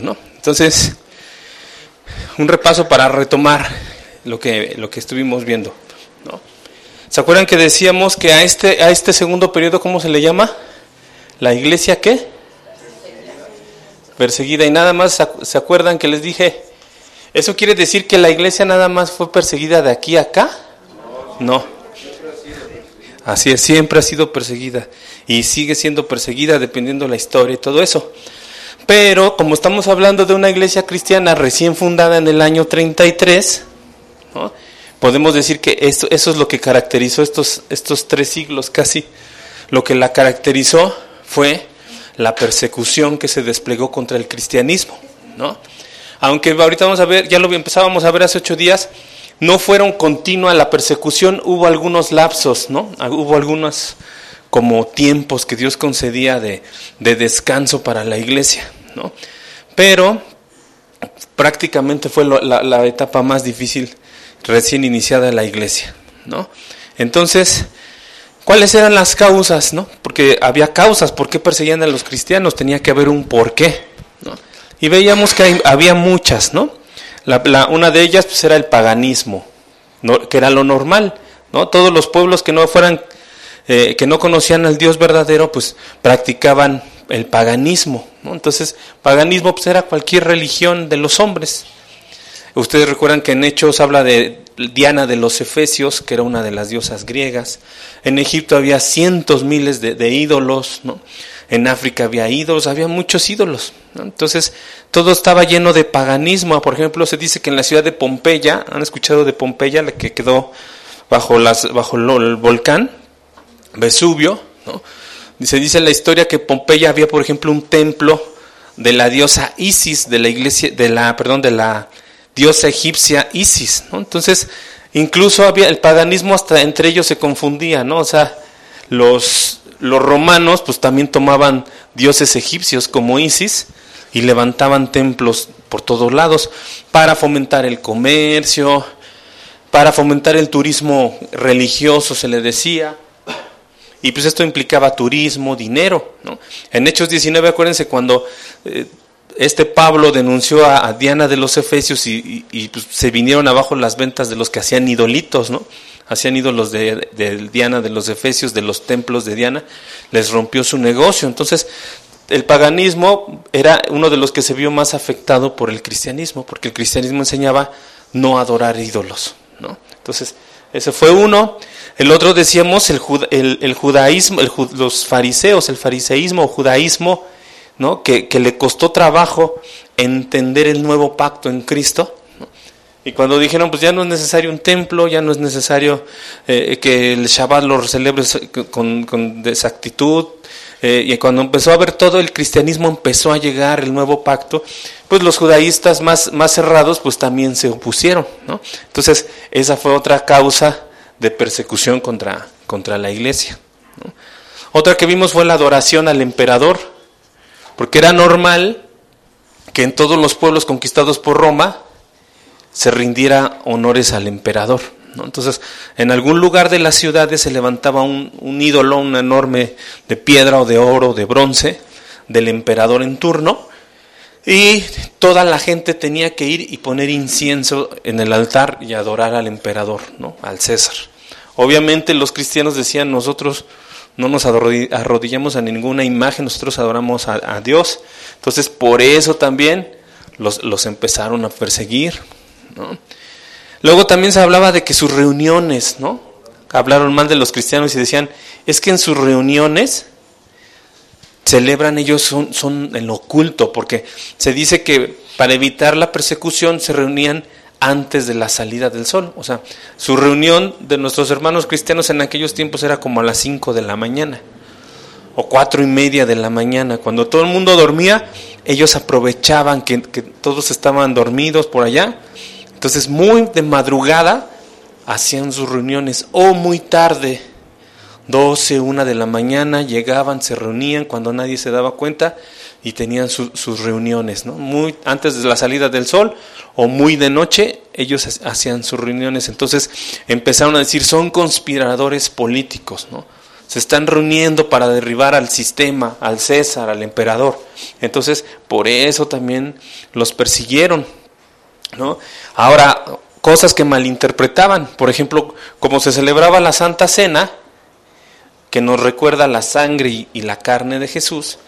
¿no? Entonces, un repaso para retomar lo que, lo que estuvimos viendo. ¿no? ¿Se acuerdan que decíamos que a este, a este segundo periodo, ¿cómo se le llama? ¿La iglesia qué? Perseguida. Y nada más, ¿se acuerdan que les dije? ¿Eso quiere decir que la iglesia nada más fue perseguida de aquí a acá? No. Así es, siempre ha sido perseguida. Y sigue siendo perseguida dependiendo de la historia y todo eso. Pero como estamos hablando de una iglesia cristiana recién fundada en el año 33, podemos decir que eso es lo que caracterizó estos, estos tres siglos casi. Lo que la caracterizó fue la persecución que se desplegó contra el cristianismo. ¿no? Aunque ahorita vamos a ver, ya lo empezábamos a ver hace ocho días, no fueron continua la persecución, hubo algunos lapsos, ¿no? Hubo algunos como tiempos que Dios concedía de, de descanso para la iglesia. Pero prácticamente fue la, etapa más difícil recién iniciada de la iglesia, ¿no? Entonces, ¿cuáles eran las causas, no? Porque había causas, ¿por qué perseguían a los cristianos? Tenía que haber un porqué, ¿no? Y veíamos que había muchas, ¿no? La, una de ellas pues, era el paganismo, que era lo normal, ¿no? Todos los pueblos que no fueran, eh, que no conocían al Dios verdadero, pues practicaban el paganismo. ¿No? Entonces, paganismo pues, era cualquier religión de los hombres. Ustedes recuerdan que en Hechos habla de Diana de los Efesios, que era una de las diosas griegas. En Egipto había cientos, miles de, ídolos. ¿no? En África había ídolos, había muchos ídolos. Entonces, todo estaba lleno de paganismo. Por ejemplo, se dice que en la ciudad de Pompeya, ¿han escuchado de Pompeya, la que quedó bajo, las, bajo el volcán Vesubio? ¿no? Se dice en la historia que Pompeya había, por ejemplo, un templo de la diosa Isis, de la iglesia, de la, perdón, de la diosa egipcia Isis, ¿no? Entonces, incluso había el paganismo hasta entre ellos se confundía, ¿no? O sea, los, los romanos pues también tomaban dioses egipcios como Isis y levantaban templos por todos lados para fomentar el comercio, para fomentar el turismo religioso, se le decía y pues esto implicaba turismo, dinero. ¿no? En Hechos 19, acuérdense cuando eh, este Pablo denunció a, Diana de los Efesios y, pues, se vinieron abajo las ventas de los que hacían idolitos, ¿no? Hacían ídolos de, de, Diana de los Efesios, de los templos de Diana, les rompió su negocio. Entonces, el paganismo era uno de los que se vio más afectado por el cristianismo, porque el cristianismo enseñaba no adorar ídolos, ¿no? Entonces, ese fue uno. El otro decíamos el, el, judaísmo, los fariseos, el fariseísmo o judaísmo, ¿no? Que, le costó trabajo entender el nuevo pacto en Cristo. Y cuando dijeron, pues ya no es necesario un templo, ya no es necesario eh, que el Shabbat lo celebres con, con desactitud, eh, y cuando empezó a ver todo el cristianismo, empezó a llegar el nuevo pacto, pues los judaístas más, más cerrados, pues también se opusieron, ¿no? Entonces, esa fue otra causa de persecución contra, contra la iglesia. Otra que vimos fue la adoración al emperador, porque era normal que en todos los pueblos conquistados por Roma se rindiera honores al emperador. Entonces, en algún lugar de las ciudades se levantaba un, un ídolo, un enorme de piedra o de oro, de bronce, del emperador en turno, y toda la gente tenía que ir y poner incienso en el altar y adorar al emperador, ¿no? al César. Obviamente los cristianos decían, nosotros no nos arrodillamos a ninguna imagen, nosotros adoramos a, Dios. Entonces por eso también los, los empezaron a perseguir. ¿no? Luego también se hablaba de que sus reuniones, ¿no? Hablaron mal de los cristianos y decían, es que en sus reuniones celebran ellos son, son en lo oculto, porque se dice que para evitar la persecución se reunían antes de la salida del sol. O sea, su reunión de nuestros hermanos cristianos en aquellos tiempos era como a las 5 de la mañana o cuatro y media de la mañana. Cuando todo el mundo dormía, ellos aprovechaban que, que todos estaban dormidos por allá. Entonces, muy de madrugada hacían sus reuniones o muy tarde 12, 1 de la mañana, llegaban, se reunían cuando nadie se daba cuenta y tenían sus reuniones, ¿no? Muy antes de la salida del sol o muy de noche, ellos hacían sus reuniones. Entonces empezaron a decir, son conspiradores políticos, ¿no? se están reuniendo para derribar al sistema, al César, al emperador. Entonces, por eso también los persiguieron. ¿No? Ahora, cosas que malinterpretaban, por ejemplo, como se celebraba la Santa Cena, que nos recuerda la sangre y, la carne de Jesús,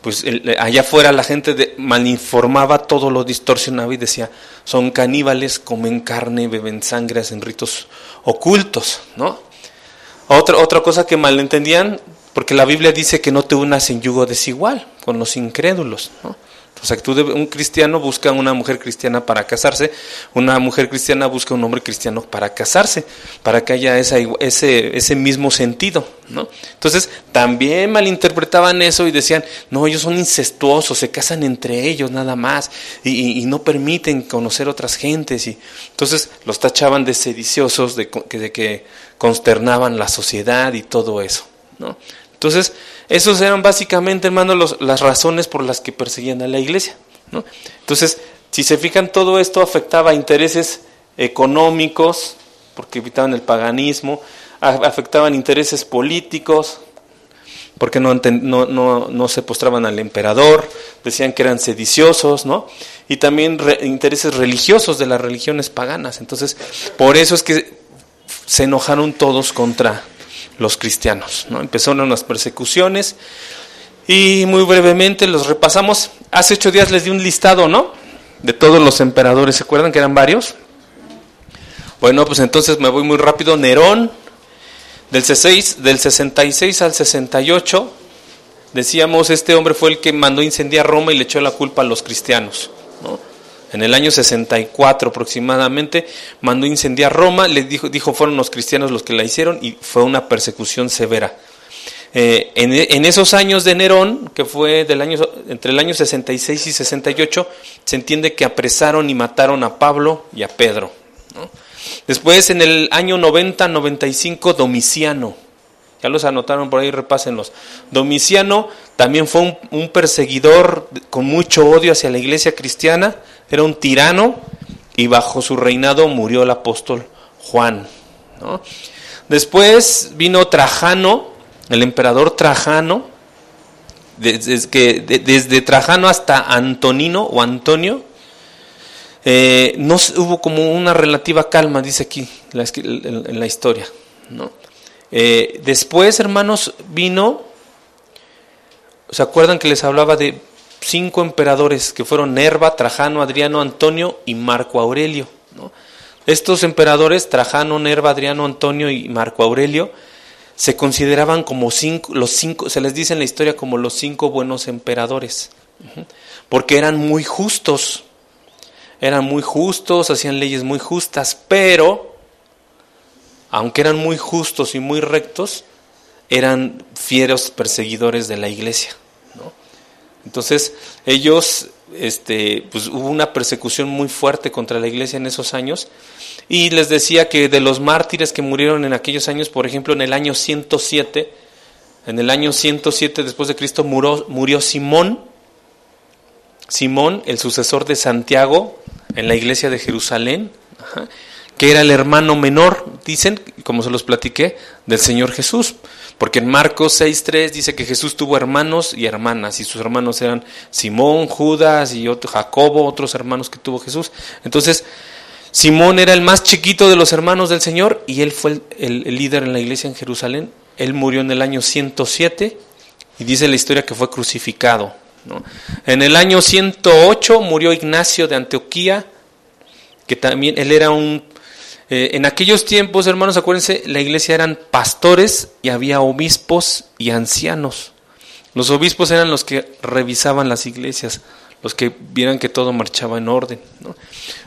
pues allá afuera la gente malinformaba todo, lo distorsionaba y decía, son caníbales, comen carne, beben sangre, hacen ritos ocultos, ¿no? Otra, otra cosa que malentendían, porque la Biblia dice que no te unas en yugo desigual con los incrédulos, ¿no? O sea, que un cristiano busca una mujer cristiana para casarse, una mujer cristiana busca un hombre cristiano para casarse, para que haya esa, ese, ese mismo sentido, ¿no? Entonces, también malinterpretaban eso y decían, no, ellos son incestuosos, se casan entre ellos nada más y, no permiten conocer otras gentes. Y, entonces, los tachaban de sediciosos, de, de que consternaban la sociedad y todo eso, ¿no? Entonces, esos eran básicamente, hermano, las razones por las que perseguían a la iglesia. ¿no? Entonces, si se fijan, todo esto afectaba a intereses económicos, porque evitaban el paganismo, afectaban intereses políticos, porque no, se postraban al emperador, decían que eran sediciosos, ¿no? Y también intereses religiosos de las religiones paganas. Entonces, por eso es que se enojaron todos contra, los cristianos. ¿no? Empezaron las persecuciones y muy brevemente los repasamos. Hace ocho días les di un listado, ¿no? De todos los emperadores, ¿se acuerdan que eran varios? Bueno, pues entonces me voy muy rápido. Nerón, del, C6, del 66 al 68, decíamos, este hombre fue el que mandó incendiar Roma y le echó la culpa a los cristianos. ¿no? En el año 64 aproximadamente, mandó incendiar Roma, le dijo, dijo fueron los cristianos los que la hicieron y fue una persecución severa. Eh, en, esos años de Nerón, que fue del año, entre el año 66 y 68, se entiende que apresaron y mataron a Pablo y a Pedro. Después, en el año 90-95, Domiciano. Ya los anotaron por ahí, repásenlos. Domiciano también fue un, perseguidor con mucho odio hacia la iglesia cristiana era un tirano y bajo su reinado murió el apóstol Juan. Después vino Trajano, el emperador Trajano, desde, que, desde Trajano hasta Antonino o Antonio, eh, no hubo como una relativa calma, dice aquí en la historia. Eh, después, hermanos, vino, ¿se acuerdan que les hablaba de cinco emperadores que fueron Nerva, Trajano, Adriano, Antonio y Marco Aurelio. Estos emperadores, Trajano, Nerva, Adriano, Antonio y Marco Aurelio, se consideraban como cinco, los cinco, se les dice en la historia como los cinco buenos emperadores, porque eran muy justos, eran muy justos, hacían leyes muy justas, pero, aunque eran muy justos y muy rectos, eran fieros perseguidores de la iglesia. Entonces, ellos, este, pues hubo una persecución muy fuerte contra la iglesia en esos años. Y les decía que de los mártires que murieron en aquellos años, por ejemplo, en el año 107, en el año 107 después de Cristo murió, murió Simón, Simón, el sucesor de Santiago en la iglesia de Jerusalén, que era el hermano menor, dicen, como se los platiqué, del Señor Jesús. Porque en Marcos 6.3 dice que Jesús tuvo hermanos y hermanas, y sus hermanos eran Simón, Judas y otro, Jacobo, otros hermanos que tuvo Jesús. Entonces, Simón era el más chiquito de los hermanos del Señor y él fue el, líder en la iglesia en Jerusalén. Él murió en el año 107 y dice la historia que fue crucificado. En el año 108 murió Ignacio de Antioquía, que también él era un eh, en aquellos tiempos, hermanos, acuérdense, la iglesia eran pastores y había obispos y ancianos. Los obispos eran los que revisaban las iglesias, los que vieran que todo marchaba en orden.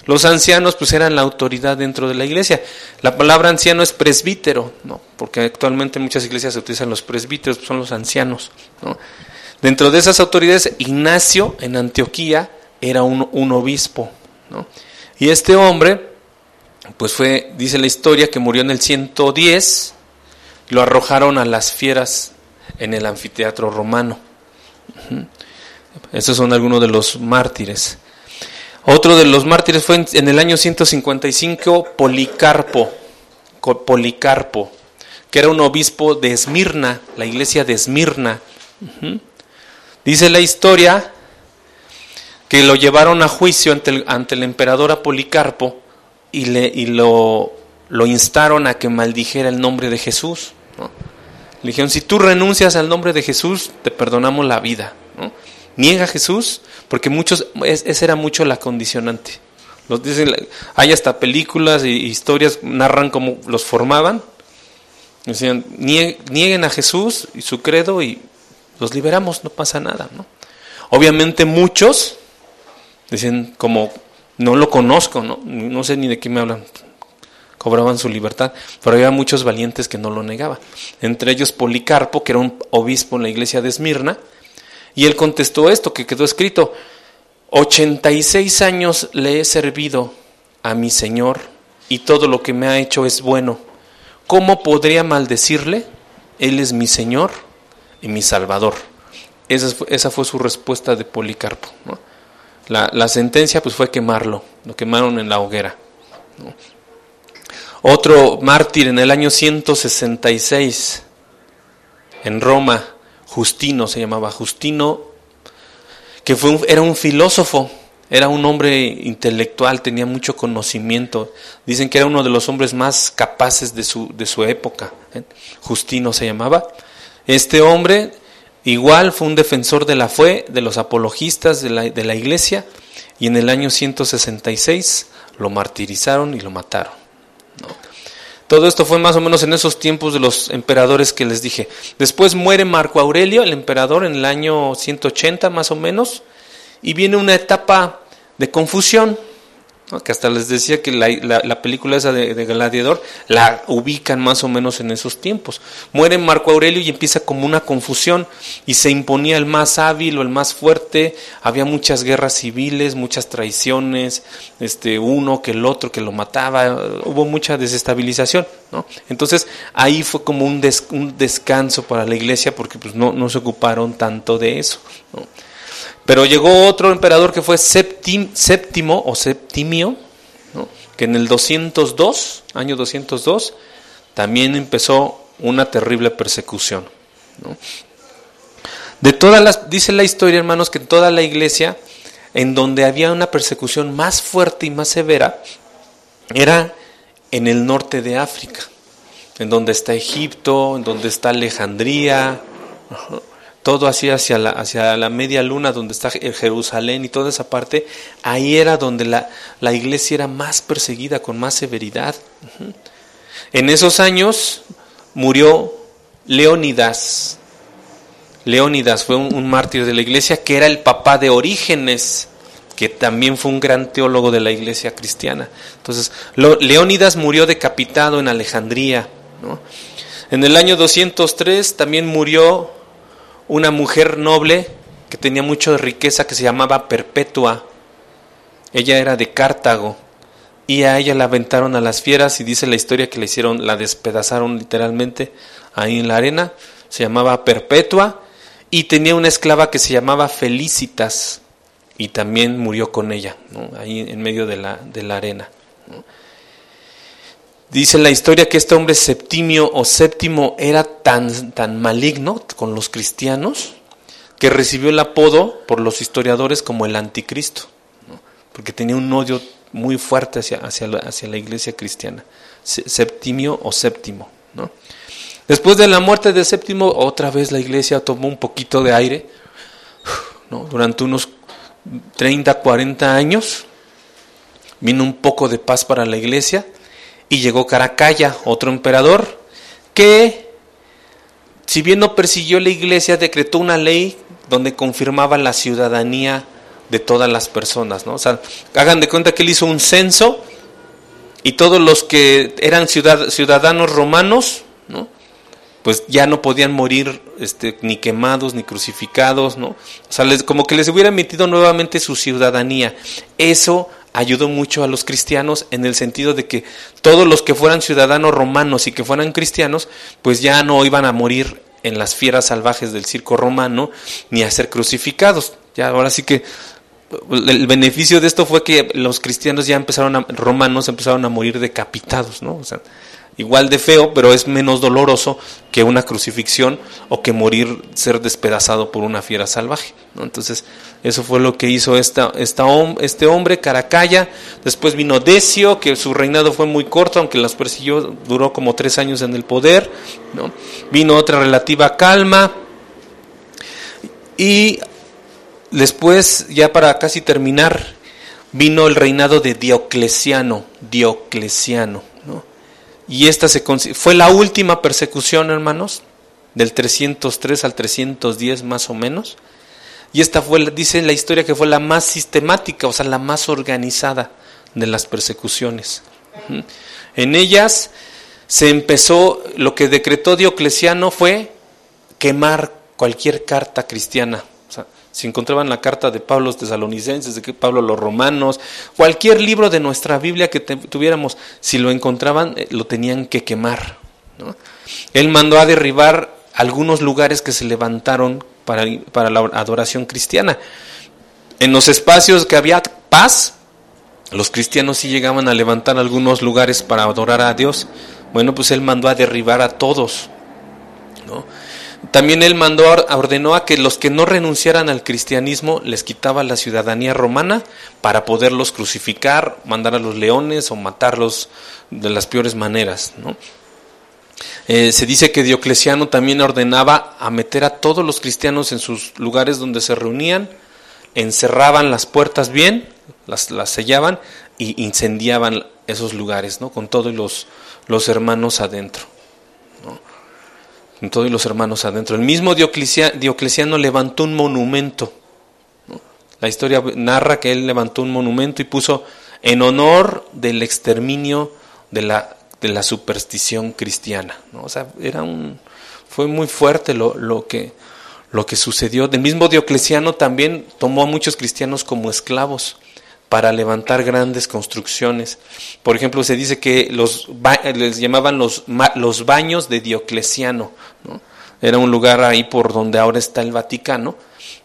Los ancianos pues eran la autoridad dentro de la iglesia. La palabra anciano es presbítero, ¿no? porque actualmente en muchas iglesias se utilizan los presbíteros, pues, son los ancianos. Dentro de esas autoridades, Ignacio en Antioquía era un, un obispo. Y este hombre pues fue, dice la historia, que murió en el 110, lo arrojaron a las fieras en el anfiteatro romano. Esos son algunos de los mártires. Otro de los mártires fue en el año 155 Policarpo, Policarpo, que era un obispo de Esmirna, la iglesia de Esmirna. Dice la historia que lo llevaron a juicio ante el, ante el emperador Apolicarpo y, le, y lo, lo, instaron a que maldijera el nombre de Jesús. Le dijeron, si tú renuncias al nombre de Jesús, te perdonamos la vida. Niega a Jesús, porque muchos, esa era mucho la condicionante. Los dicen, hay hasta películas e historias, narran cómo los formaban. Decían, nieguen a Jesús y su credo y los liberamos, no pasa nada. ¿no? Obviamente muchos Dicen como, no lo conozco, ¿no? no sé ni de qué me hablan. Cobraban su libertad, pero había muchos valientes que no lo negaban. Entre ellos Policarpo, que era un obispo en la iglesia de Esmirna, y él contestó esto que quedó escrito, 86 años le he servido a mi Señor y todo lo que me ha hecho es bueno. ¿Cómo podría maldecirle? Él es mi Señor y mi Salvador. Esa fue, esa fue su respuesta de Policarpo. ¿no? La, sentencia pues fue quemarlo, lo quemaron en la hoguera. Otro mártir en el año 166, en Roma, Justino se llamaba, Justino, que fue era un filósofo, era un hombre intelectual, tenía mucho conocimiento. Dicen que era uno de los hombres más capaces de su, de su época. ¿eh? Justino se llamaba. Este hombre Igual fue un defensor de la fe, de los apologistas de la, de la iglesia, y en el año 166 lo martirizaron y lo mataron. Todo esto fue más o menos en esos tiempos de los emperadores que les dije. Después muere Marco Aurelio, el emperador, en el año 180 más o menos, y viene una etapa de confusión que hasta les decía que la, película esa de, Gladiador la ubican más o menos en esos tiempos. Muere Marco Aurelio y empieza como una confusión y se imponía el más hábil o el más fuerte, había muchas guerras civiles, muchas traiciones, este, uno que el otro que lo mataba, hubo mucha desestabilización. ¿no? Entonces ahí fue como un, un descanso para la iglesia porque pues, no, no se ocuparon tanto de eso. ¿no? Pero llegó otro emperador que fue séptimo o Septimio, que en el 202, año 202, también empezó una terrible persecución. De todas las, dice la historia, hermanos, que en toda la iglesia, en donde había una persecución más fuerte y más severa, era en el norte de África, en donde está Egipto, en donde está Alejandría, todo así hacia la, hacia la media luna donde está Jerusalén y toda esa parte, ahí era donde la, la iglesia era más perseguida, con más severidad. En esos años murió Leónidas. Leónidas fue un, mártir de la iglesia que era el papá de Orígenes, que también fue un gran teólogo de la iglesia cristiana. Entonces, Leónidas murió decapitado en Alejandría. En el año 203 también murió una mujer noble que tenía mucha riqueza que se llamaba Perpetua. Ella era de Cartago y a ella la aventaron a las fieras y dice la historia que la hicieron, la despedazaron literalmente ahí en la arena. Se llamaba Perpetua y tenía una esclava que se llamaba Felicitas y también murió con ella, ahí en medio de la, de la arena. Dice la historia que este hombre Septimio o Séptimo era tan, tan maligno con los cristianos que recibió el apodo por los historiadores como el anticristo, porque tenía un odio muy fuerte hacia, hacia, la, iglesia cristiana. Septimio o Séptimo. Después de la muerte de Séptimo, otra vez la iglesia tomó un poquito de aire. Durante unos 30, 40 años vino un poco de paz para la iglesia y llegó Caracalla, otro emperador, que, si bien no persiguió la iglesia, decretó una ley donde confirmaba la ciudadanía de todas las personas, ¿no? O sea, hagan de cuenta que él hizo un censo y todos los que eran ciudadanos romanos, ¿no? Pues ya no podían morir este, ni quemados ni crucificados, ¿no? O sea, como que les hubiera emitido nuevamente su ciudadanía. Eso ayudó mucho a los cristianos en el sentido de que todos los que fueran ciudadanos romanos y que fueran cristianos, pues ya no iban a morir en las fieras salvajes del circo romano ni a ser crucificados. Ya ahora sí que el beneficio de esto fue que los cristianos ya empezaron a, romanos empezaron a morir decapitados, ¿no? O sea, igual de feo, pero es menos doloroso que una crucifixión o que morir, ser despedazado por una fiera salvaje. Entonces, eso fue lo que hizo esta, esta, este hombre, Caracalla. Después vino Decio, que su reinado fue muy corto, aunque las persiguió, duró como tres años en el poder. ¿no? Vino otra relativa calma. Y después, ya para casi terminar, vino el reinado de Diocleciano. Diocleciano. Y esta se, fue la última persecución, hermanos, del 303 al 310 más o menos. Y esta fue, dice la historia que fue la más sistemática, o sea, la más organizada de las persecuciones. En ellas se empezó, lo que decretó Diocleciano fue quemar cualquier carta cristiana. Si encontraban la carta de Pablo los tesalonicenses, de Pablo los romanos, cualquier libro de nuestra Biblia que tuviéramos, si lo encontraban, eh, lo tenían que quemar. Él mandó a derribar algunos lugares que se levantaron para, la adoración cristiana. En los espacios que había paz, los cristianos sí llegaban a levantar algunos lugares para adorar a Dios. Bueno, pues él mandó a derribar a todos. También él mandó, ordenó a que los que no renunciaran al cristianismo les quitaba la ciudadanía romana para poderlos crucificar, mandar a los leones o matarlos de las peores maneras. ¿no? Eh, se dice que Diocleciano también ordenaba a meter a todos los cristianos en sus lugares donde se reunían, encerraban las puertas bien, las, sellaban y incendiaban esos lugares, ¿no? Con todos los, los hermanos adentro. Con todos los hermanos adentro. El mismo Diocleciano, levantó un monumento. La historia narra que él levantó un monumento y puso en honor del exterminio de la de la superstición cristiana. ¿no? O sea, era un, fue muy fuerte lo, lo, que, lo que sucedió. Del mismo Diocleciano también tomó a muchos cristianos como esclavos para levantar grandes construcciones. Por ejemplo, se dice que los les llamaban los, los baños de Diocleciano. ¿no? Era un lugar ahí por donde ahora está el Vaticano.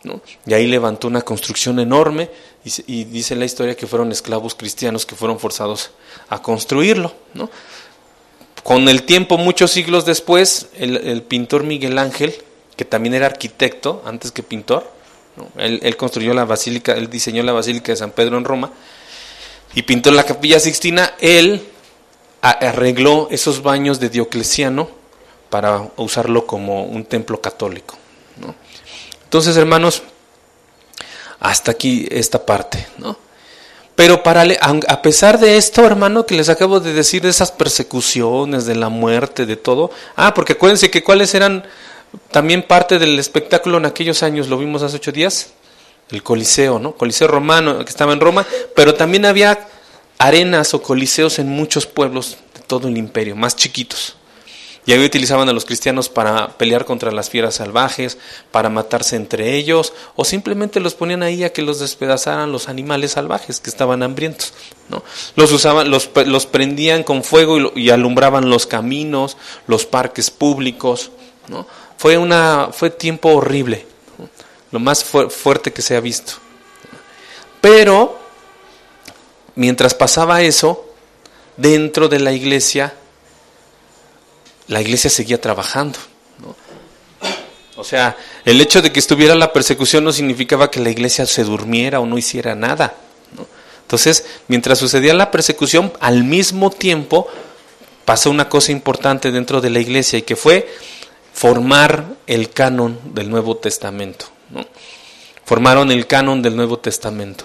¿no? Y ahí levantó una construcción enorme y, y, dice la historia que fueron esclavos cristianos que fueron forzados a construirlo. Con el tiempo, muchos siglos después, el, pintor Miguel Ángel, que también era arquitecto antes que pintor, él, construyó la basílica, él diseñó la basílica de San Pedro en Roma y pintó la capilla Sixtina, él arregló esos baños de Diocleciano para usarlo como un templo católico. Entonces, hermanos, hasta aquí esta parte, ¿no? Pero para, a pesar de esto, hermano, que les acabo de decir, de esas persecuciones, de la muerte, de todo. Ah, porque acuérdense que cuáles eran también parte del espectáculo en aquellos años, lo vimos hace ocho días, el Coliseo, ¿no? Coliseo romano que estaba en Roma, pero también había arenas o coliseos en muchos pueblos de todo el imperio, más chiquitos. Y ahí utilizaban a los cristianos para pelear contra las fieras salvajes, para matarse entre ellos, o simplemente los ponían ahí a que los despedazaran los animales salvajes que estaban hambrientos. ¿no? Los usaban, los, los prendían con fuego y, alumbraban los caminos, los parques públicos. Fue, una, fue tiempo horrible, lo más fuerte que se ha visto. Pero, mientras pasaba eso, dentro de la iglesia la iglesia seguía trabajando. O sea, el hecho de que estuviera la persecución no significaba que la iglesia se durmiera o no hiciera nada. Entonces, mientras sucedía la persecución, al mismo tiempo pasó una cosa importante dentro de la iglesia y que fue formar el canon del Nuevo Testamento. Formaron el canon del Nuevo Testamento.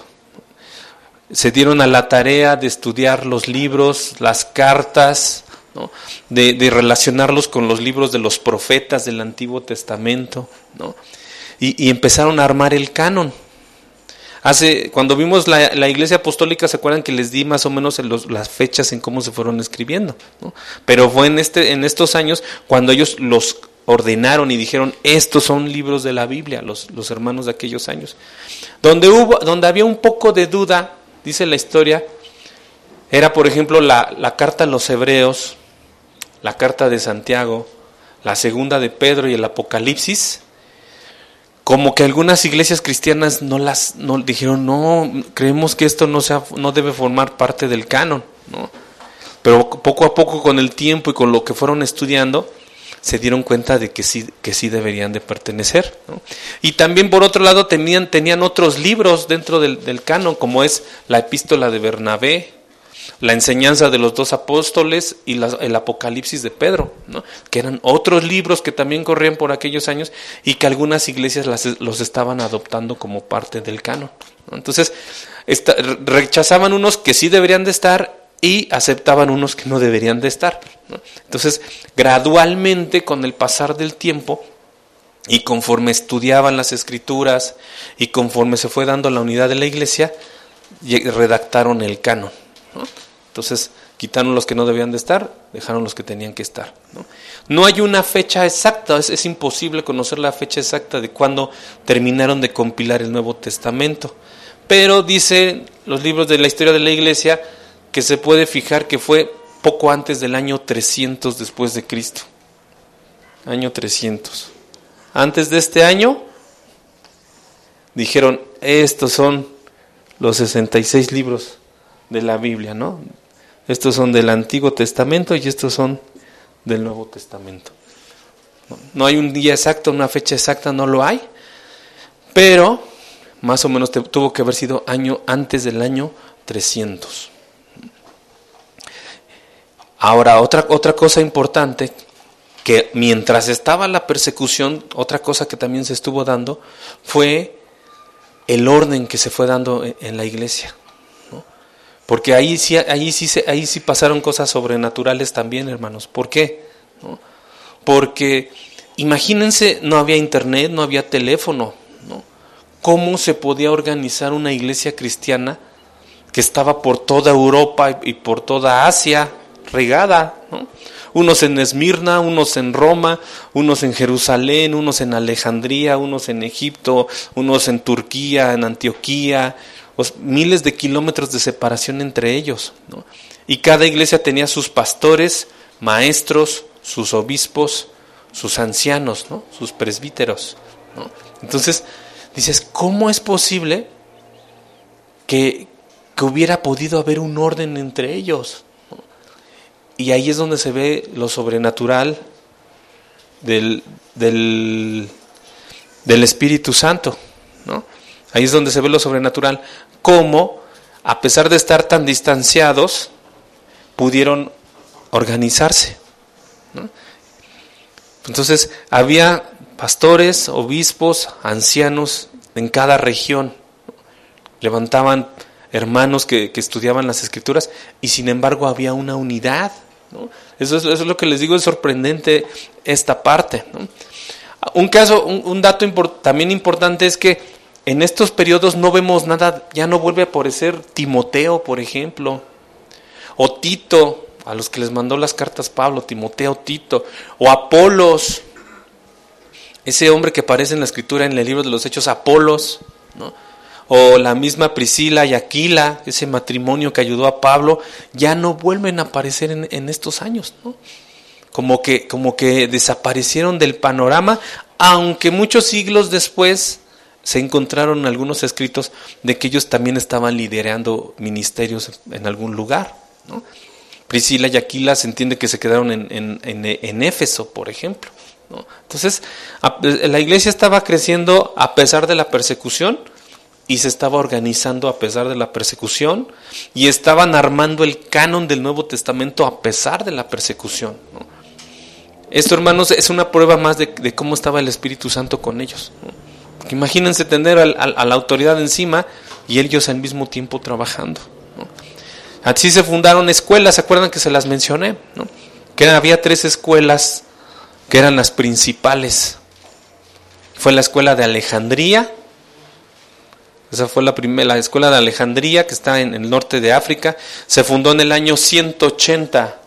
Se dieron a la tarea de estudiar los libros, las cartas, de, relacionarlos con los libros de los profetas del Antiguo Testamento, ¿no? y, empezaron a armar el canon. Hace, cuando vimos la, iglesia apostólica, ¿se acuerdan que les di más o menos las fechas en cómo se fueron escribiendo? Pero fue en, este, en estos años cuando ellos los ordenaron y dijeron, estos son libros de la Biblia, los, los hermanos de aquellos años. Donde, hubo, donde había un poco de duda, dice la historia, era por ejemplo la, la carta a los hebreos, la carta de Santiago, la segunda de Pedro y el Apocalipsis, como que algunas iglesias cristianas no las no dijeron, no, creemos que esto no, sea, no debe formar parte del canon, ¿no? Pero poco a poco con el tiempo y con lo que fueron estudiando, se dieron cuenta de que sí, que sí deberían de pertenecer. Y también por otro lado tenían, tenían otros libros dentro del, del canon, como es la epístola de Bernabé, la enseñanza de los dos apóstoles y el Apocalipsis de Pedro, ¿no? que eran otros libros que también corrían por aquellos años y que algunas iglesias los estaban adoptando como parte del canon. Entonces, rechazaban unos que sí deberían de estar y aceptaban unos que no deberían de estar. Entonces, gradualmente, con el pasar del tiempo, y conforme estudiaban las escrituras, y conforme se fue dando la unidad de la iglesia, redactaron el canon. Entonces, quitaron los que no debían de estar, dejaron los que tenían que estar. No, hay una fecha exacta, es, es imposible conocer la fecha exacta de cuándo terminaron de compilar el Nuevo Testamento. Pero dice los libros de la historia de la iglesia, que se puede fijar que fue poco antes del año 300 después de Cristo. Año 300. Antes de este año dijeron, estos son los 66 libros de la Biblia, ¿no? Estos son del Antiguo Testamento y estos son del Nuevo Testamento. No hay un día exacto, una fecha exacta, no lo hay, pero más o menos tuvo que haber sido año antes del año 300. Ahora, otra, otra cosa importante, que mientras estaba la persecución, otra cosa que también se estuvo dando, fue el orden que se fue dando en, la iglesia. Porque ahí sí, ahí, sí, ahí sí pasaron cosas sobrenaturales también, hermanos. ¿Por qué? Porque imagínense, no había internet, no había teléfono. ¿Cómo se podía organizar una iglesia cristiana que estaba por toda Europa y por toda Asia? Regada, unos en Esmirna, unos en Roma, unos en Jerusalén, unos en Alejandría, unos en Egipto, unos en Turquía, en Antioquía, miles de kilómetros de separación entre ellos. Y cada iglesia tenía sus pastores, maestros, sus obispos, sus ancianos, ¿no? sus presbíteros. Entonces, dices, ¿cómo es posible que hubiera podido haber un orden entre ellos? Y ahí es donde se ve lo sobrenatural del, del, Espíritu Santo. ¿no? Ahí es donde se ve lo sobrenatural. Cómo, a pesar de estar tan distanciados, pudieron organizarse. Entonces, había pastores, obispos, ancianos en cada región. Levantaban hermanos que, que, estudiaban las escrituras y sin embargo había una unidad. Eso, es, lo que les digo, es sorprendente esta parte. Un caso, un, dato también importante es que en estos periodos no vemos nada, ya no vuelve a aparecer Timoteo, por ejemplo, o Tito, a los que les mandó las cartas Pablo, Timoteo, Tito, o Apolos, ese hombre que aparece en la escritura en el libro de los Hechos, Apolos, ¿no? O la misma Priscila y Aquila, ese matrimonio que ayudó a Pablo, ya no vuelven a aparecer en, estos años, ¿no? Como que, como que desaparecieron del panorama, aunque muchos siglos después se encontraron algunos escritos de que ellos también estaban liderando ministerios en algún lugar. ¿no? Priscila y Aquila se entiende que se quedaron en, en, en Éfeso, por ejemplo. Entonces, la iglesia estaba creciendo a pesar de la persecución, y se estaba organizando a pesar de la persecución y estaban armando el canon del Nuevo Testamento a pesar de la persecución. Esto, hermanos, es una prueba más de, cómo estaba el Espíritu Santo con ellos. Imagínense tener a la autoridad encima y ellos al mismo tiempo trabajando. Así se fundaron escuelas, ¿se acuerdan que se las mencioné? Que había tres escuelas que eran las principales. Fue la escuela de Alejandría, esa fue la primera, la escuela de Alejandría, que está en el norte de África. Se fundó en el año 180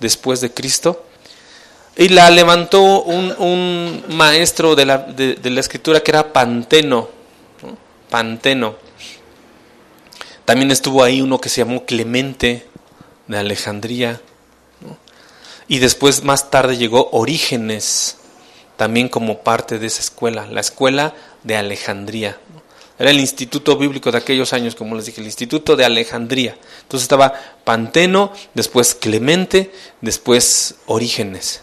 después de Cristo. Y la levantó un, maestro de la, de, la, escritura que era Panteno. Panteno. También estuvo ahí uno que se llamó Clemente de Alejandría. Y después, más tarde, llegó Orígenes, también como parte de esa escuela, la escuela de Alejandría Era el instituto bíblico de aquellos años, como les dije, el instituto de Alejandría. Entonces estaba Panteno, después Clemente, después Orígenes.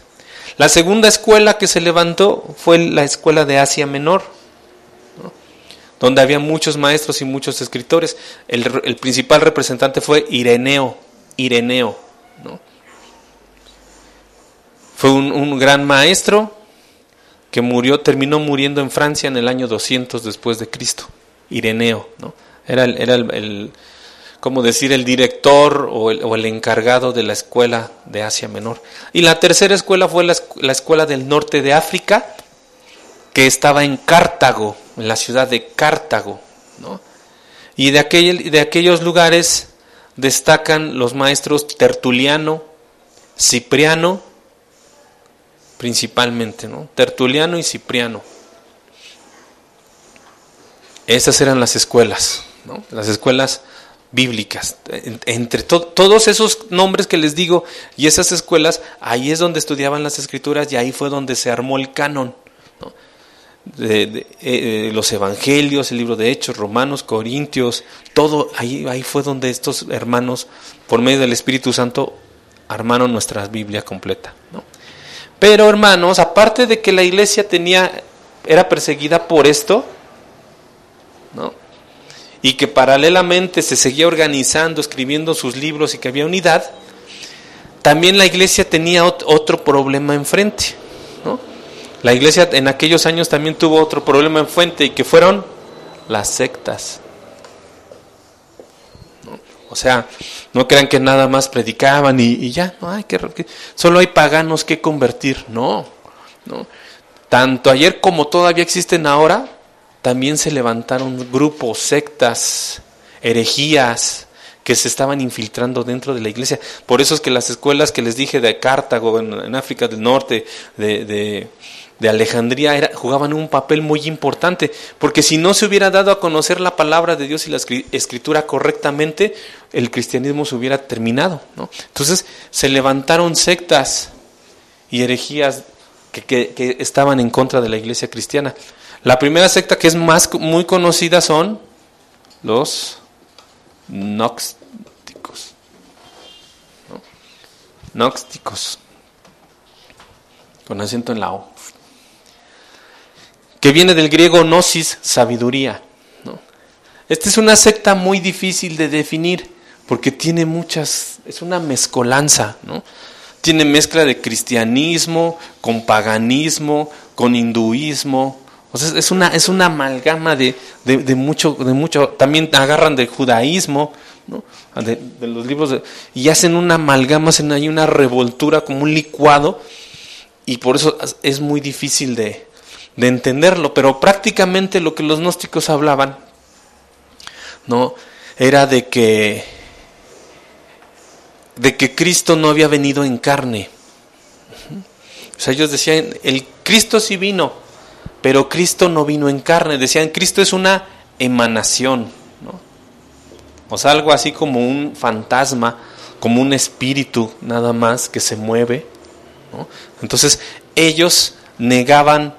La segunda escuela que se levantó fue la escuela de Asia Menor, donde había muchos maestros y muchos escritores. El, principal representante fue Ireneo, Ireneo. Fue un, un gran maestro que murió, terminó muriendo en Francia en el año 200 después de Cristo. Ireneo, ¿no? Era el, era el, como decir, el director o el, encargado de la escuela de Asia Menor. Y la tercera escuela fue la, la, escuela del norte de África, que estaba en Cartago, en la ciudad de Cartago, ¿no? Y de, aquel, de aquellos lugares destacan los maestros Tertuliano, Cipriano, principalmente, ¿no? Tertuliano y Cipriano. Esas eran las escuelas, ¿no? las escuelas bíblicas. Entre to todos esos nombres que les digo y esas escuelas, ahí es donde estudiaban las escrituras y ahí fue donde se armó el canon. ¿no? De, de, eh, los evangelios, el libro de Hechos, Romanos, Corintios, todo, ahí, ahí fue donde estos hermanos, por medio del Espíritu Santo, armaron nuestra Biblia completa. ¿no? Pero hermanos, aparte de que la iglesia tenía, era perseguida por esto, ¿no? y que paralelamente se seguía organizando, escribiendo sus libros y que había unidad, también la iglesia tenía otro problema enfrente. ¿no? La iglesia en aquellos años también tuvo otro problema enfrente y que fueron las sectas. ¿no? O sea, no crean que nada más predicaban y, ya, no hay que, solo hay paganos que convertir. No, no. Tanto ayer como todavía existen ahora, también se levantaron grupos, sectas, herejías que se estaban infiltrando dentro de la iglesia. Por eso es que las escuelas que les dije de Cartago, en, África del Norte, de, Alejandría, jugaban un papel muy importante, porque si no se hubiera dado a conocer la palabra de Dios y la escritura correctamente, el cristianismo se hubiera terminado. Entonces se levantaron sectas y herejías que estaban en contra de la iglesia cristiana. La primera secta que es más muy conocida son los gnósticos. ¿no? Gnósticos. Con acento en la O. Que viene del griego gnosis, sabiduría. Esta es una secta muy difícil de definir porque tiene muchas, es una mezcolanza, ¿no? Tiene mezcla de cristianismo con paganismo, con hinduismo, o sea, es una, es una amalgama de, de, de, mucho, de mucho, también agarran del judaísmo, ¿no? de, los libros, y hacen una amalgama, hacen ahí una revoltura, como un licuado, y por eso es muy difícil de, de entenderlo, pero prácticamente lo que los gnósticos hablaban, ¿no? Era de que, de que Cristo no había venido en carne. O sea, ellos decían, el Cristo sí vino, pero Cristo no vino en carne. Decían, Cristo es una emanación, ¿no? O sea, algo así como un fantasma, como un espíritu nada más que se mueve. Entonces, ellos negaban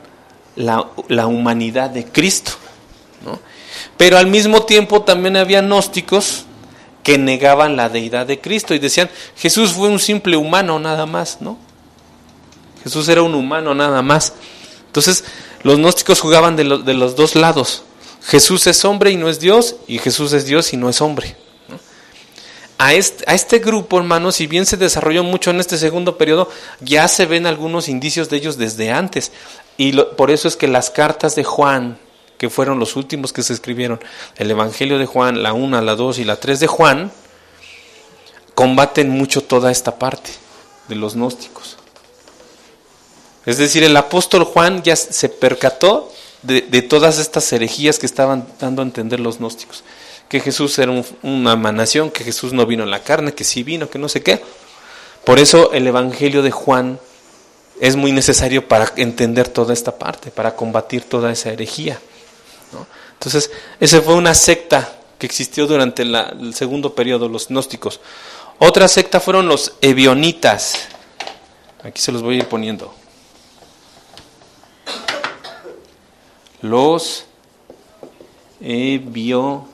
la, la humanidad de Cristo. Pero al mismo tiempo también había gnósticos que negaban la deidad de Cristo y decían, Jesús fue un simple humano nada más, ¿no? Jesús era un humano nada más. Entonces, los gnósticos jugaban de, de, los dos lados. Jesús es hombre y no es Dios, y Jesús es Dios y no es hombre. A este, a este grupo, hermanos, si bien se desarrolló mucho en este segundo periodo, ya se ven algunos indicios de ellos desde antes. Y por eso es que las cartas de Juan, que fueron los últimos que se escribieron, el Evangelio de Juan, la 1, la 2 y la 3 de Juan, combaten mucho toda esta parte de los gnósticos. Es decir, el apóstol Juan ya se percató de, todas estas herejías que estaban dando a entender los gnósticos. Que Jesús era un, una emanación, que Jesús no vino en la carne, que sí vino, que no sé qué. Por eso el Evangelio de Juan es muy necesario para entender toda esta parte, para combatir toda esa herejía. Entonces, esa fue una secta que existió durante el segundo periodo, los gnósticos. Otra secta fueron los ebionitas. Aquí se los voy a ir poniendo. Los Ebionitas.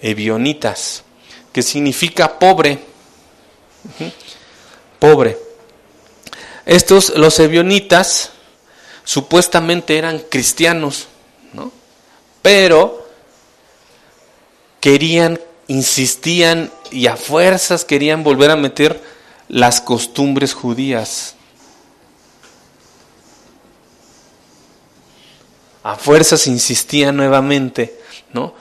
Ebionitas, que significa pobre. Pobre. Estos, los ebionitas, supuestamente eran cristianos, ¿no? Pero querían, insistían y a fuerzas querían volver a meter las costumbres judías. A fuerzas insistían nuevamente, ¿no?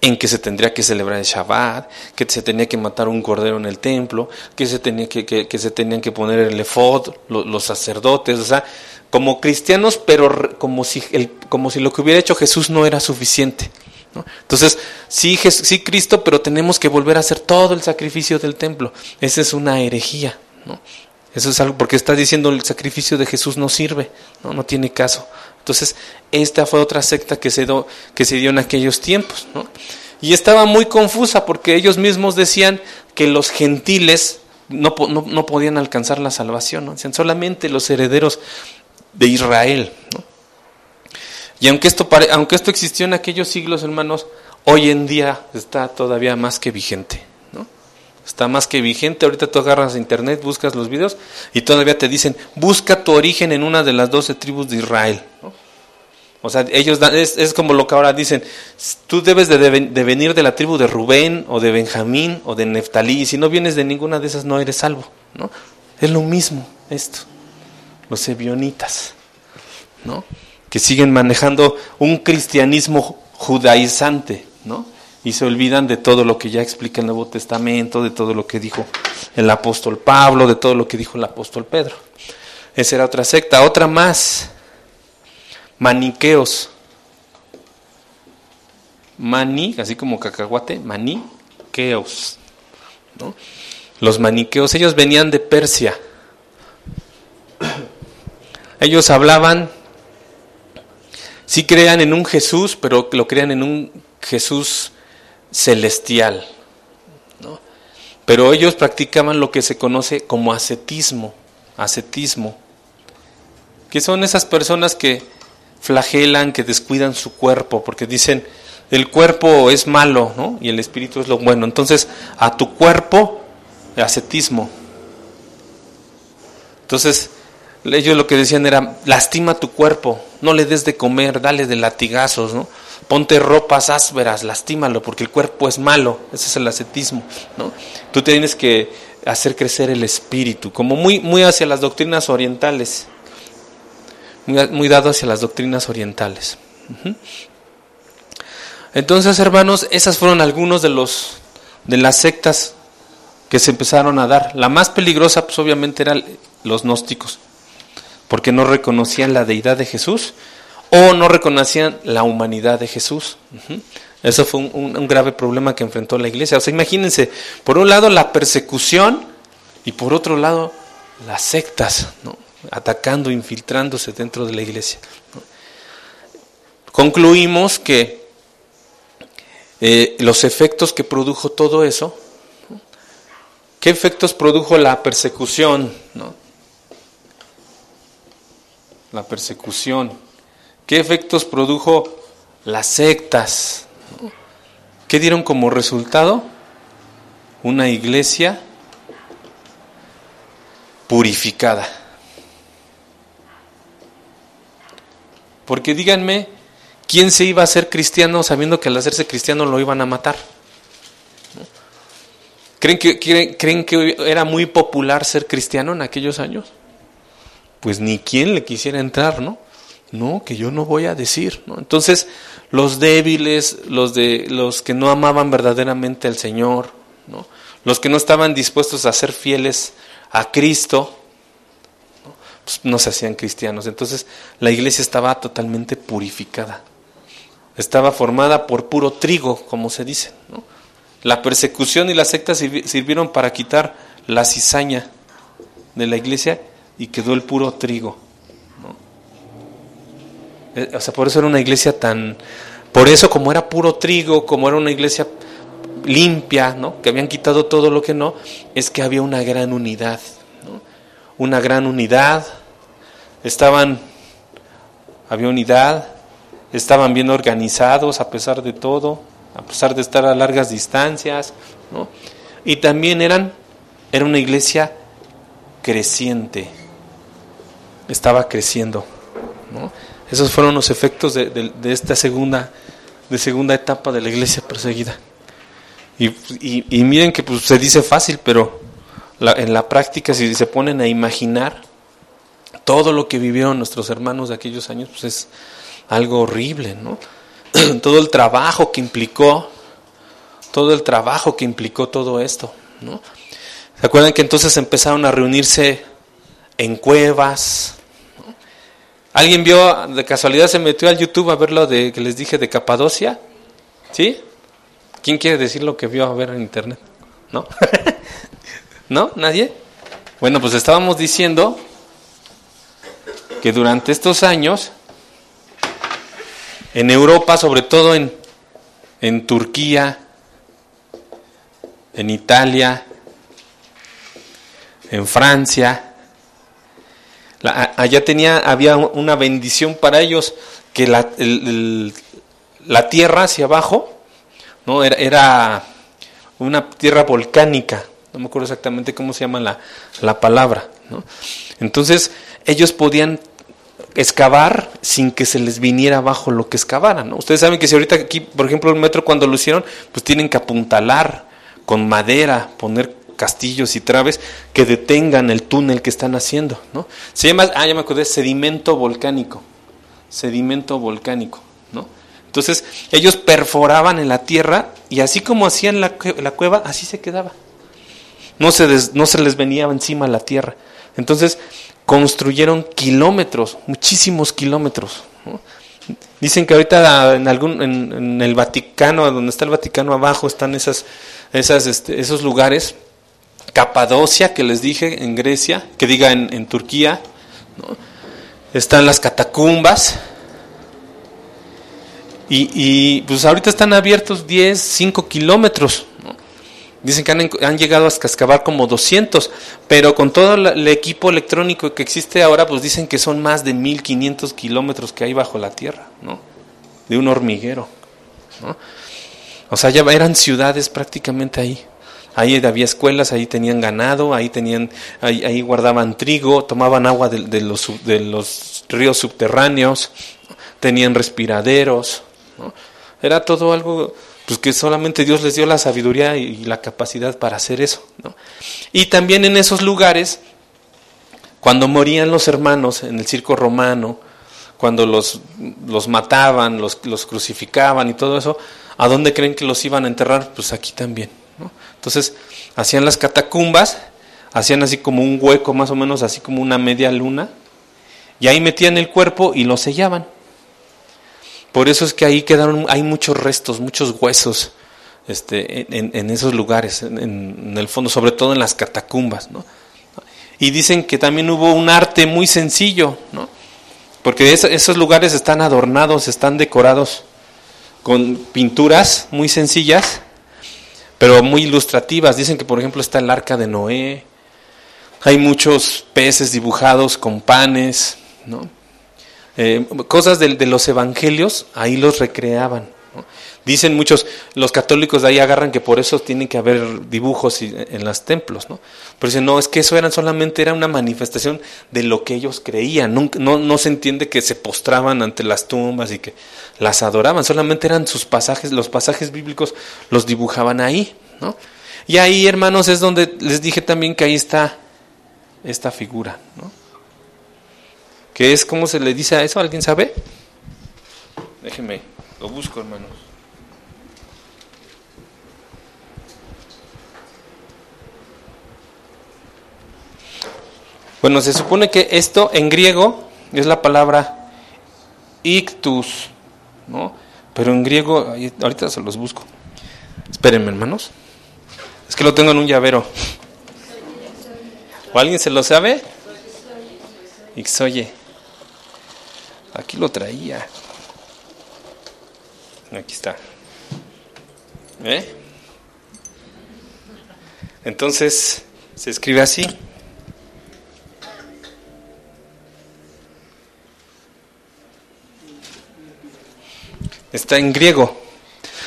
en que se tendría que celebrar el Shabbat, que se tenía que matar un cordero en el templo, que se tenía que, que, se tenían que poner el efod, los, sacerdotes, o sea, como cristianos, pero como si, el, como si lo que hubiera hecho Jesús no era suficiente. Entonces, sí, sí Cristo, pero tenemos que volver a hacer todo el sacrificio del templo. Esa es una herejía. ¿no? Eso es algo porque está diciendo el sacrificio de Jesús no sirve, no, no tiene caso. Entonces, esta fue otra secta que se, dio, que se dio en aquellos tiempos. ¿no? Y estaba muy confusa porque ellos mismos decían que los gentiles no, no, podían alcanzar la salvación, ¿no? decían solamente los herederos de Israel. ¿no? Y aunque esto, aunque esto existió en aquellos siglos, hermanos, hoy en día está todavía más que vigente. Está más que vigente. Ahorita tú agarras internet, buscas los videos y todavía te dicen, busca tu origen en una de las doce tribus de Israel. O sea, ellos es, es, como lo que ahora dicen, tú debes de, de, venir de la tribu de Rubén o de Benjamín o de Neftalí, y si no vienes de ninguna de esas no eres salvo, ¿no? Es lo mismo esto, los ebionitas, ¿no? Que siguen manejando un cristianismo judaizante, ¿no? Y se olvidan de todo lo que ya explica el Nuevo Testamento, de todo lo que dijo el apóstol Pablo, de todo lo que dijo el apóstol Pedro. Esa era otra secta, otra más maniqueos. Maní, así como cacahuate, maniqueos. ¿no? Los maniqueos, ellos venían de Persia. Ellos hablaban, sí crean en un Jesús, pero lo crean en un Jesús celestial. ¿no? Pero ellos practicaban lo que se conoce como ascetismo, ascetismo, que son esas personas que flagelan, que descuidan su cuerpo, porque dicen, el cuerpo es malo, ¿no? Y el espíritu es lo bueno. Entonces, a tu cuerpo, ascetismo. Entonces, ellos lo que decían era, lastima tu cuerpo, no le des de comer, dale de latigazos, ¿no? Ponte ropas ásperas, lastímalo, porque el cuerpo es malo, ese es el ascetismo, ¿no? Tú tienes que hacer crecer el espíritu, como muy, muy hacia las doctrinas orientales muy, dado hacia las doctrinas orientales. Entonces, hermanos, esas fueron algunos de los de las sectas que se empezaron a dar. La más peligrosa, pues obviamente, eran los gnósticos, porque no reconocían la deidad de Jesús o no reconocían la humanidad de Jesús. Eso fue un, grave problema que enfrentó la iglesia. O sea, imagínense, por un lado la persecución y por otro lado las sectas, atacando, infiltrándose dentro de la iglesia. Concluimos que eh, los efectos que produjo todo eso, ¿qué efectos produjo la persecución? La persecución. ¿Qué efectos produjo las sectas? ¿Qué dieron como resultado? Una iglesia purificada. Porque díganme, ¿quién se iba a ser cristiano sabiendo que al hacerse cristiano lo iban a matar? ¿Creen que, creen, que era muy popular ser cristiano en aquellos años? Pues ni quien le quisiera entrar, ¿no? No, que yo no voy a decir, ¿no? Entonces, los débiles, los de los que no amaban verdaderamente al Señor, ¿no? Los que no estaban dispuestos a ser fieles a Cristo, pues, no se hacían cristianos. Entonces la iglesia estaba totalmente purificada. Estaba formada por puro trigo, como se dice. La persecución y la secta sirvieron para quitar la cizaña de la iglesia y quedó el puro trigo. Eh, o sea, por eso era una iglesia tan... Por eso como era puro trigo, como era una iglesia limpia, ¿no? que habían quitado todo lo que no, es que había una gran unidad. Una gran unidad, estaban, había unidad, estaban bien organizados a pesar de todo, a pesar de estar a largas distancias, ¿no? Y también eran, era una iglesia creciente, estaba creciendo, ¿no? Esos fueron los efectos de, de, esta segunda, de segunda etapa de la iglesia perseguida. Y, y, miren que pues, se dice fácil, pero en la práctica, si se ponen a imaginar todo lo que vivieron nuestros hermanos de aquellos años, pues es algo horrible, ¿no? todo el trabajo que implicó, todo el trabajo que implicó todo esto, ¿no? ¿Se acuerdan que entonces empezaron a reunirse en cuevas? ¿Alguien vio, de casualidad se metió al YouTube a ver lo de, que les dije de Capadocia? ¿Sí? ¿Quién quiere decir lo que vio a ver en internet? ¿No? ¿No? ¿Nadie? Bueno, pues estábamos diciendo que durante estos años en Europa, sobre todo en, en Turquía, en Italia, en Francia, allá tenía, había una bendición para ellos que la, la tierra hacia abajo no era, una tierra volcánica, no me acuerdo exactamente cómo se llama la, la palabra. ¿no? Entonces ellos podían excavar sin que se les viniera abajo lo que excavaran. ¿no? Ustedes saben que si ahorita aquí, por ejemplo, el metro cuando lo hicieron, pues tienen que apuntalar con madera, poner castillos y traves que detengan el túnel que están haciendo. ¿no? Se llama, ah, ya me acordé, sedimento volcánico. Sedimento volcánico. ¿no? Entonces ellos perforaban en la tierra y así como hacían la, la cueva, así se quedaba. No se, no se les venía encima la tierra. Entonces, construyeron kilómetros, muchísimos kilómetros. Dicen que ahorita en algún en, el Vaticano, donde está el Vaticano abajo, están esas, esas, este, esos lugares. Capadocia, que les dije, en Grecia, que diga en, Turquía. Están las catacumbas. Y, pues ahorita están abiertos 10, 5 kilómetros. Dicen que han, llegado a excavar como 200, pero con todo el equipo electrónico que existe ahora, pues dicen que son más de 1500 kilómetros que hay bajo la tierra, ¿no? De un hormiguero. O sea, ya eran ciudades prácticamente ahí. Ahí había escuelas, ahí tenían ganado, ahí tenían, ahí, guardaban trigo, tomaban agua de, los, de los ríos subterráneos, tenían respiraderos. Era todo algo pues que solamente Dios les dio la sabiduría y la capacidad para hacer eso. Y también en esos lugares, cuando morían los hermanos en el circo romano, cuando los, los mataban, los, los crucificaban y todo eso, ¿a dónde creen que los iban a enterrar? Pues aquí también. Entonces, hacían las catacumbas, hacían así como un hueco, más o menos así como una media luna, y ahí metían el cuerpo y lo sellaban. Por eso es que ahí quedaron, hay muchos restos, muchos huesos este, en, esos lugares, en, el fondo, sobre todo en las catacumbas. ¿no? Y dicen que también hubo un arte muy sencillo, ¿no? porque esos lugares están adornados, están decorados con pinturas muy sencillas, pero muy ilustrativas. Dicen que, por ejemplo, está el arca de Noé, hay muchos peces dibujados con panes, ¿no? Eh, cosas de, los evangelios, ahí los recreaban. Dicen muchos, los católicos de ahí agarran que por eso tienen que haber dibujos en los templos, ¿no? Pero dicen, no, es que eso eran solamente era una manifestación de lo que ellos creían. No, no, se entiende que se postraban ante las tumbas y que las adoraban, solamente eran sus pasajes, los pasajes bíblicos los dibujaban ahí, ¿no? Y ahí, hermanos, es donde les dije también que ahí está esta figura, ¿no? ¿Qué es? ¿Cómo se le dice a eso? ¿Alguien sabe? Déjeme, lo busco, hermanos. Bueno, se supone que esto en griego es la palabra ictus, ¿no? Pero en griego, ahorita se los busco. Espérenme, hermanos. Es que lo tengo en un llavero. ¿O alguien se lo sabe? Ixoye. Aquí lo traía. Aquí está. ¿Eh? Entonces, se escribe así. Está en griego.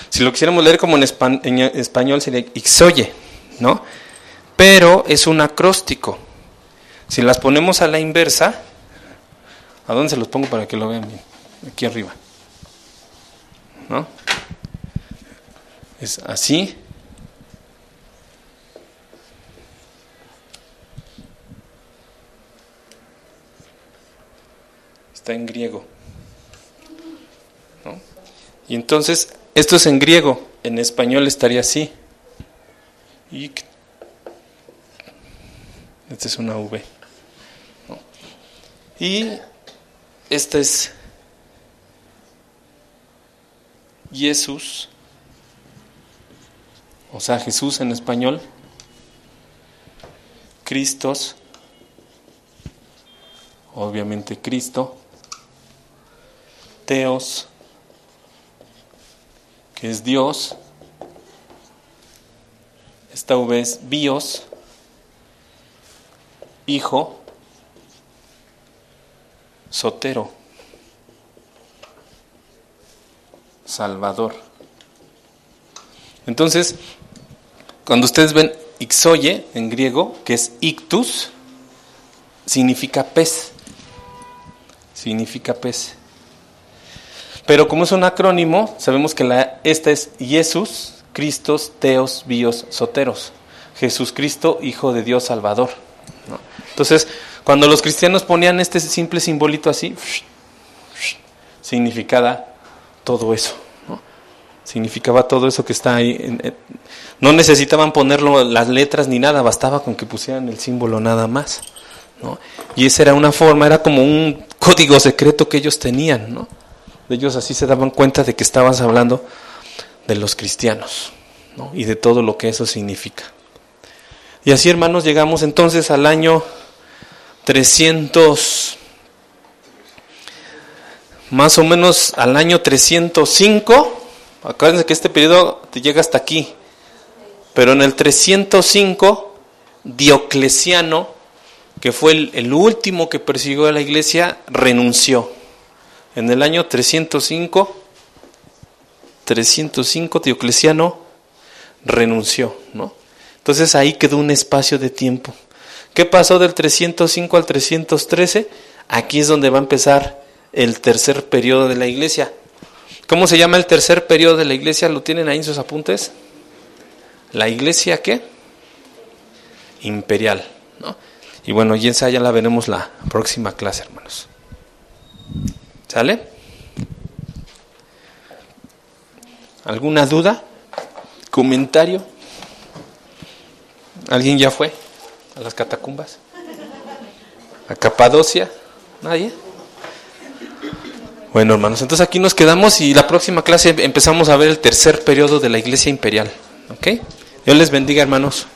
Si lo quisiéramos leer como en, español sería ixoye, ¿no? Pero es un acróstico. Si las ponemos a la inversa, ¿a dónde se los pongo para que lo vean bien? Aquí arriba. ¿No? Es así. Está en griego. Y entonces, esto es en griego. En español estaría así. Esta es una V. Y esta es Jesús, o sea, Jesús en español, Cristos, obviamente Cristo, Teos, es Dios, esta V es Bios, Hijo, Sotero. Salvador. Entonces, cuando ustedes ven ixoye en griego, que es ictus, significa pez. Significa pez. Pero como es un acrónimo, sabemos que la, esta es Jesús, Cristos, Teos, Bios, Soteros. Jesús Cristo, Hijo de Dios Salvador. Entonces, cuando los cristianos ponían este simple simbolito así, significaba todo eso. ¿no? Significaba todo eso que está ahí. No necesitaban ponerlo las letras ni nada, bastaba con que pusieran el símbolo nada más. ¿no? Y esa era una forma, era como un código secreto que ellos tenían. ¿no? Ellos así se daban cuenta de que estabas hablando de los cristianos ¿no? y de todo lo que eso significa. Y así, hermanos, llegamos entonces al año 300 más o menos al año 305. Acuérdense que este periodo te llega hasta aquí. Pero en el 305, Diocleciano, que fue el, último que persiguió a la iglesia, renunció. En el año 305, 305 Diocleciano renunció, ¿no? Entonces ahí quedó un espacio de tiempo. ¿Qué pasó del 305 al 313? Aquí es donde va a empezar el tercer periodo de la iglesia. ¿Cómo se llama el tercer periodo de la iglesia? ¿Lo tienen ahí en sus apuntes? La iglesia qué? Imperial. ¿no? Y bueno, ya la veremos la próxima clase, hermanos. ¿Sale? ¿Alguna duda? ¿Comentario? ¿Alguien ya fue a las catacumbas? ¿A Capadocia? ¿Nadie? Bueno, hermanos, entonces aquí nos quedamos y la próxima clase empezamos a ver el tercer periodo de la Iglesia Imperial. ¿Ok? Dios les bendiga, hermanos.